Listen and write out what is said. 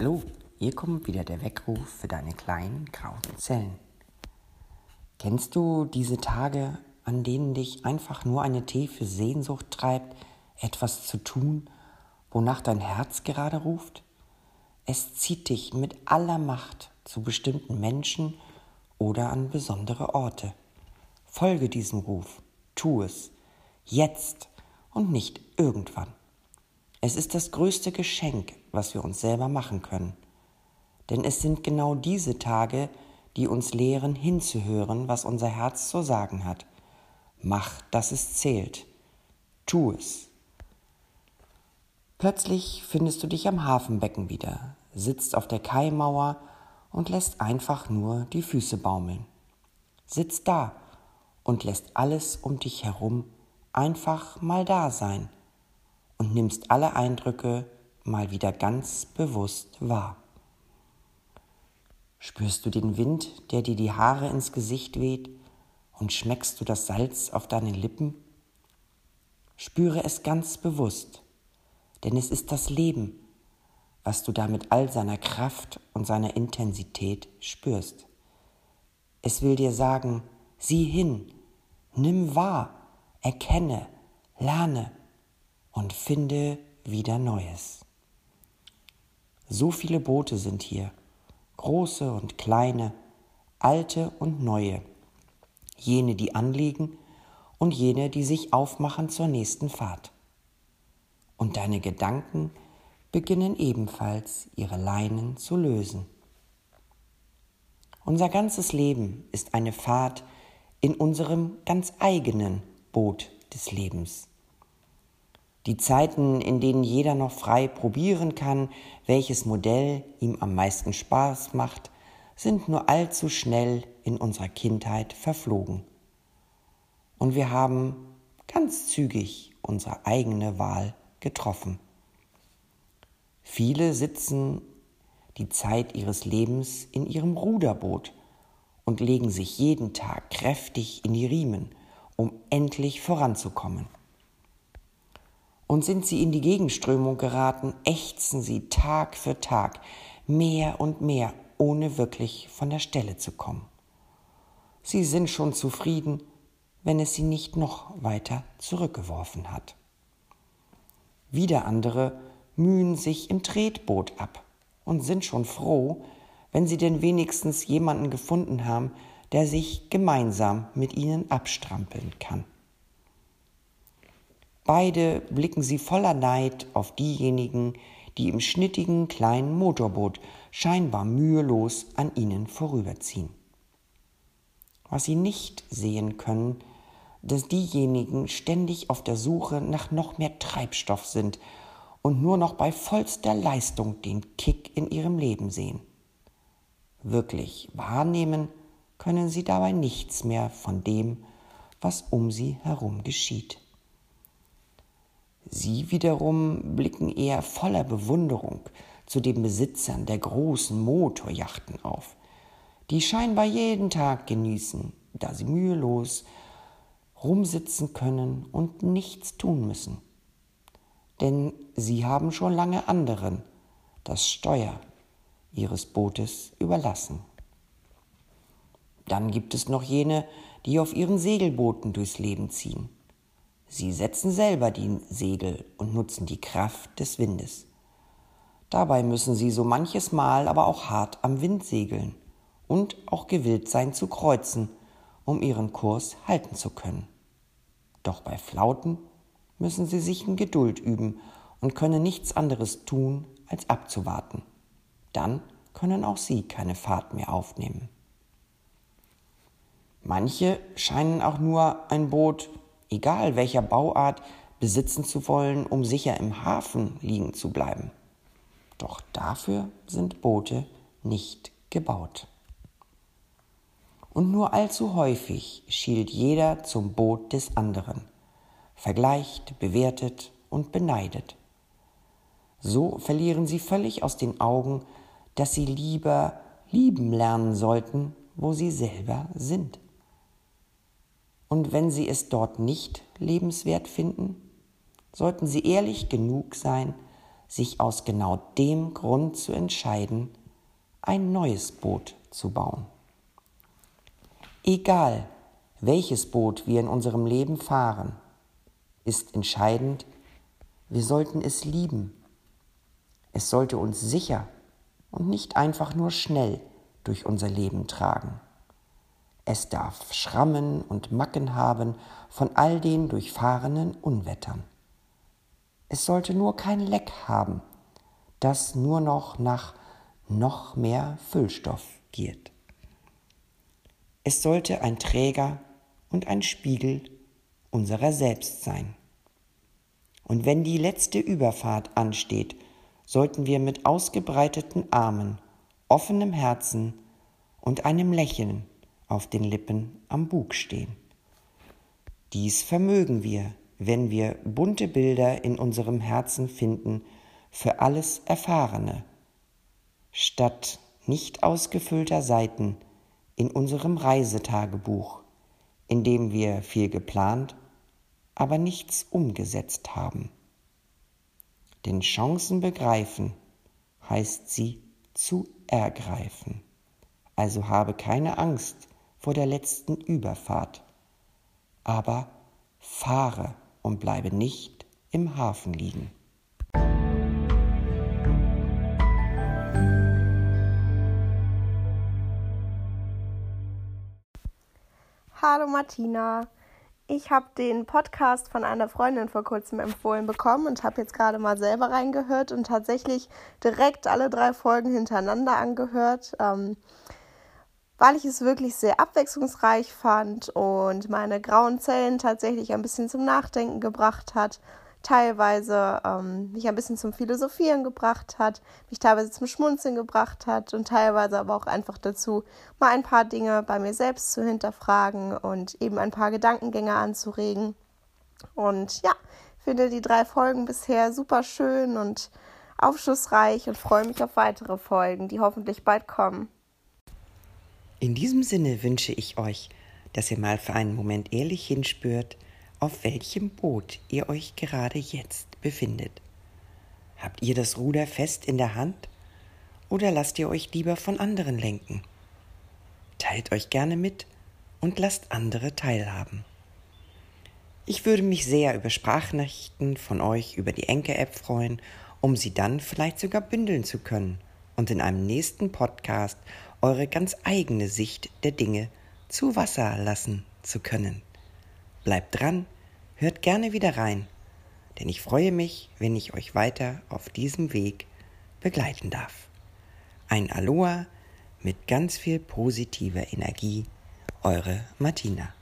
Hallo, hier kommt wieder der Weckruf für deine kleinen grauen Zellen. Kennst du diese Tage, an denen dich einfach nur eine tiefe Sehnsucht treibt, etwas zu tun, wonach dein Herz gerade ruft? Es zieht dich mit aller Macht zu bestimmten Menschen oder an besondere Orte. Folge diesem Ruf, tu es, jetzt und nicht irgendwann. Es ist das größte Geschenk, was wir uns selber machen können. Denn es sind genau diese Tage, die uns lehren, hinzuhören, was unser Herz zu sagen hat. Mach, dass es zählt. Tu es. Plötzlich findest du dich am Hafenbecken wieder, sitzt auf der Kaimauer und lässt einfach nur die Füße baumeln. Sitz da und lässt alles um dich herum einfach mal da sein und nimmst alle Eindrücke mal wieder ganz bewusst wahr. Spürst du den Wind, der dir die Haare ins Gesicht weht, und schmeckst du das Salz auf deinen Lippen? Spüre es ganz bewusst, denn es ist das Leben, was du da mit all seiner Kraft und seiner Intensität spürst. Es will dir sagen, sieh hin, nimm wahr, erkenne, lerne und finde wieder Neues. So viele Boote sind hier, große und kleine, alte und neue, jene, die anliegen und jene, die sich aufmachen zur nächsten Fahrt. Und deine Gedanken beginnen ebenfalls ihre Leinen zu lösen. Unser ganzes Leben ist eine Fahrt in unserem ganz eigenen Boot des Lebens. Die Zeiten, in denen jeder noch frei probieren kann, welches Modell ihm am meisten Spaß macht, sind nur allzu schnell in unserer Kindheit verflogen. Und wir haben ganz zügig unsere eigene Wahl getroffen. Viele sitzen die Zeit ihres Lebens in ihrem Ruderboot und legen sich jeden Tag kräftig in die Riemen, um endlich voranzukommen. Und sind sie in die Gegenströmung geraten, ächzen sie Tag für Tag mehr und mehr, ohne wirklich von der Stelle zu kommen. Sie sind schon zufrieden, wenn es sie nicht noch weiter zurückgeworfen hat. Wieder andere mühen sich im Tretboot ab und sind schon froh, wenn sie denn wenigstens jemanden gefunden haben, der sich gemeinsam mit ihnen abstrampeln kann. Beide blicken sie voller Neid auf diejenigen, die im schnittigen kleinen Motorboot scheinbar mühelos an ihnen vorüberziehen. Was sie nicht sehen können, dass diejenigen ständig auf der Suche nach noch mehr Treibstoff sind und nur noch bei vollster Leistung den Kick in ihrem Leben sehen. Wirklich wahrnehmen können sie dabei nichts mehr von dem, was um sie herum geschieht. Sie wiederum blicken eher voller Bewunderung zu den Besitzern der großen Motorjachten auf, die scheinbar jeden Tag genießen, da sie mühelos rumsitzen können und nichts tun müssen. Denn sie haben schon lange anderen das Steuer ihres Bootes überlassen. Dann gibt es noch jene, die auf ihren Segelbooten durchs Leben ziehen Sie setzen selber die Segel und nutzen die Kraft des Windes. Dabei müssen sie so manches Mal aber auch hart am Wind segeln und auch gewillt sein zu kreuzen, um ihren Kurs halten zu können. Doch bei Flauten müssen sie sich in Geduld üben und können nichts anderes tun, als abzuwarten. Dann können auch sie keine Fahrt mehr aufnehmen. Manche scheinen auch nur ein Boot egal welcher Bauart, besitzen zu wollen, um sicher im Hafen liegen zu bleiben. Doch dafür sind Boote nicht gebaut. Und nur allzu häufig schielt jeder zum Boot des anderen, vergleicht, bewertet und beneidet. So verlieren sie völlig aus den Augen, dass sie lieber lieben lernen sollten, wo sie selber sind. Und wenn Sie es dort nicht lebenswert finden, sollten Sie ehrlich genug sein, sich aus genau dem Grund zu entscheiden, ein neues Boot zu bauen. Egal, welches Boot wir in unserem Leben fahren, ist entscheidend, wir sollten es lieben. Es sollte uns sicher und nicht einfach nur schnell durch unser Leben tragen. Es darf Schrammen und Macken haben von all den durchfahrenen Unwettern. Es sollte nur kein Leck haben, das nur noch nach noch mehr Füllstoff giert. Es sollte ein Träger und ein Spiegel unserer selbst sein. Und wenn die letzte Überfahrt ansteht, sollten wir mit ausgebreiteten Armen, offenem Herzen und einem Lächeln auf den Lippen am Bug stehen. Dies vermögen wir, wenn wir bunte Bilder in unserem Herzen finden für alles Erfahrene, statt nicht ausgefüllter Seiten in unserem Reisetagebuch, in dem wir viel geplant, aber nichts umgesetzt haben. Denn Chancen begreifen heißt sie zu ergreifen. Also habe keine Angst vor der letzten Überfahrt, aber fahre und bleibe nicht im Hafen liegen. Hallo Martina. Ich habe den Podcast von einer Freundin vor kurzem empfohlen bekommen und habe jetzt gerade mal selber reingehört und tatsächlich direkt alle drei Folgen hintereinander angehört, ähm, weil ich es wirklich sehr abwechslungsreich fand und meine grauen Zellen tatsächlich ein bisschen zum Nachdenken gebracht hat teilweise ähm, mich ein bisschen zum Philosophieren gebracht hat, mich teilweise zum Schmunzeln gebracht hat und teilweise aber auch einfach dazu, mal ein paar Dinge bei mir selbst zu hinterfragen und eben ein paar Gedankengänge anzuregen. Und ja, finde die drei Folgen bisher super schön und aufschlussreich und freue mich auf weitere Folgen, die hoffentlich bald kommen. In diesem Sinne wünsche ich euch, dass ihr mal für einen Moment ehrlich hinspürt, auf welchem Boot ihr euch gerade jetzt befindet. Habt ihr das Ruder fest in der Hand oder lasst ihr euch lieber von anderen lenken? Teilt euch gerne mit und lasst andere teilhaben. Ich würde mich sehr über Sprachnachrichten von euch über die Enke-App freuen, um sie dann vielleicht sogar bündeln zu können und in einem nächsten Podcast eure ganz eigene Sicht der Dinge zu Wasser lassen zu können. Bleibt dran, hört gerne wieder rein, denn ich freue mich, wenn ich euch weiter auf diesem Weg begleiten darf. Ein Aloha mit ganz viel positiver Energie, eure Martina.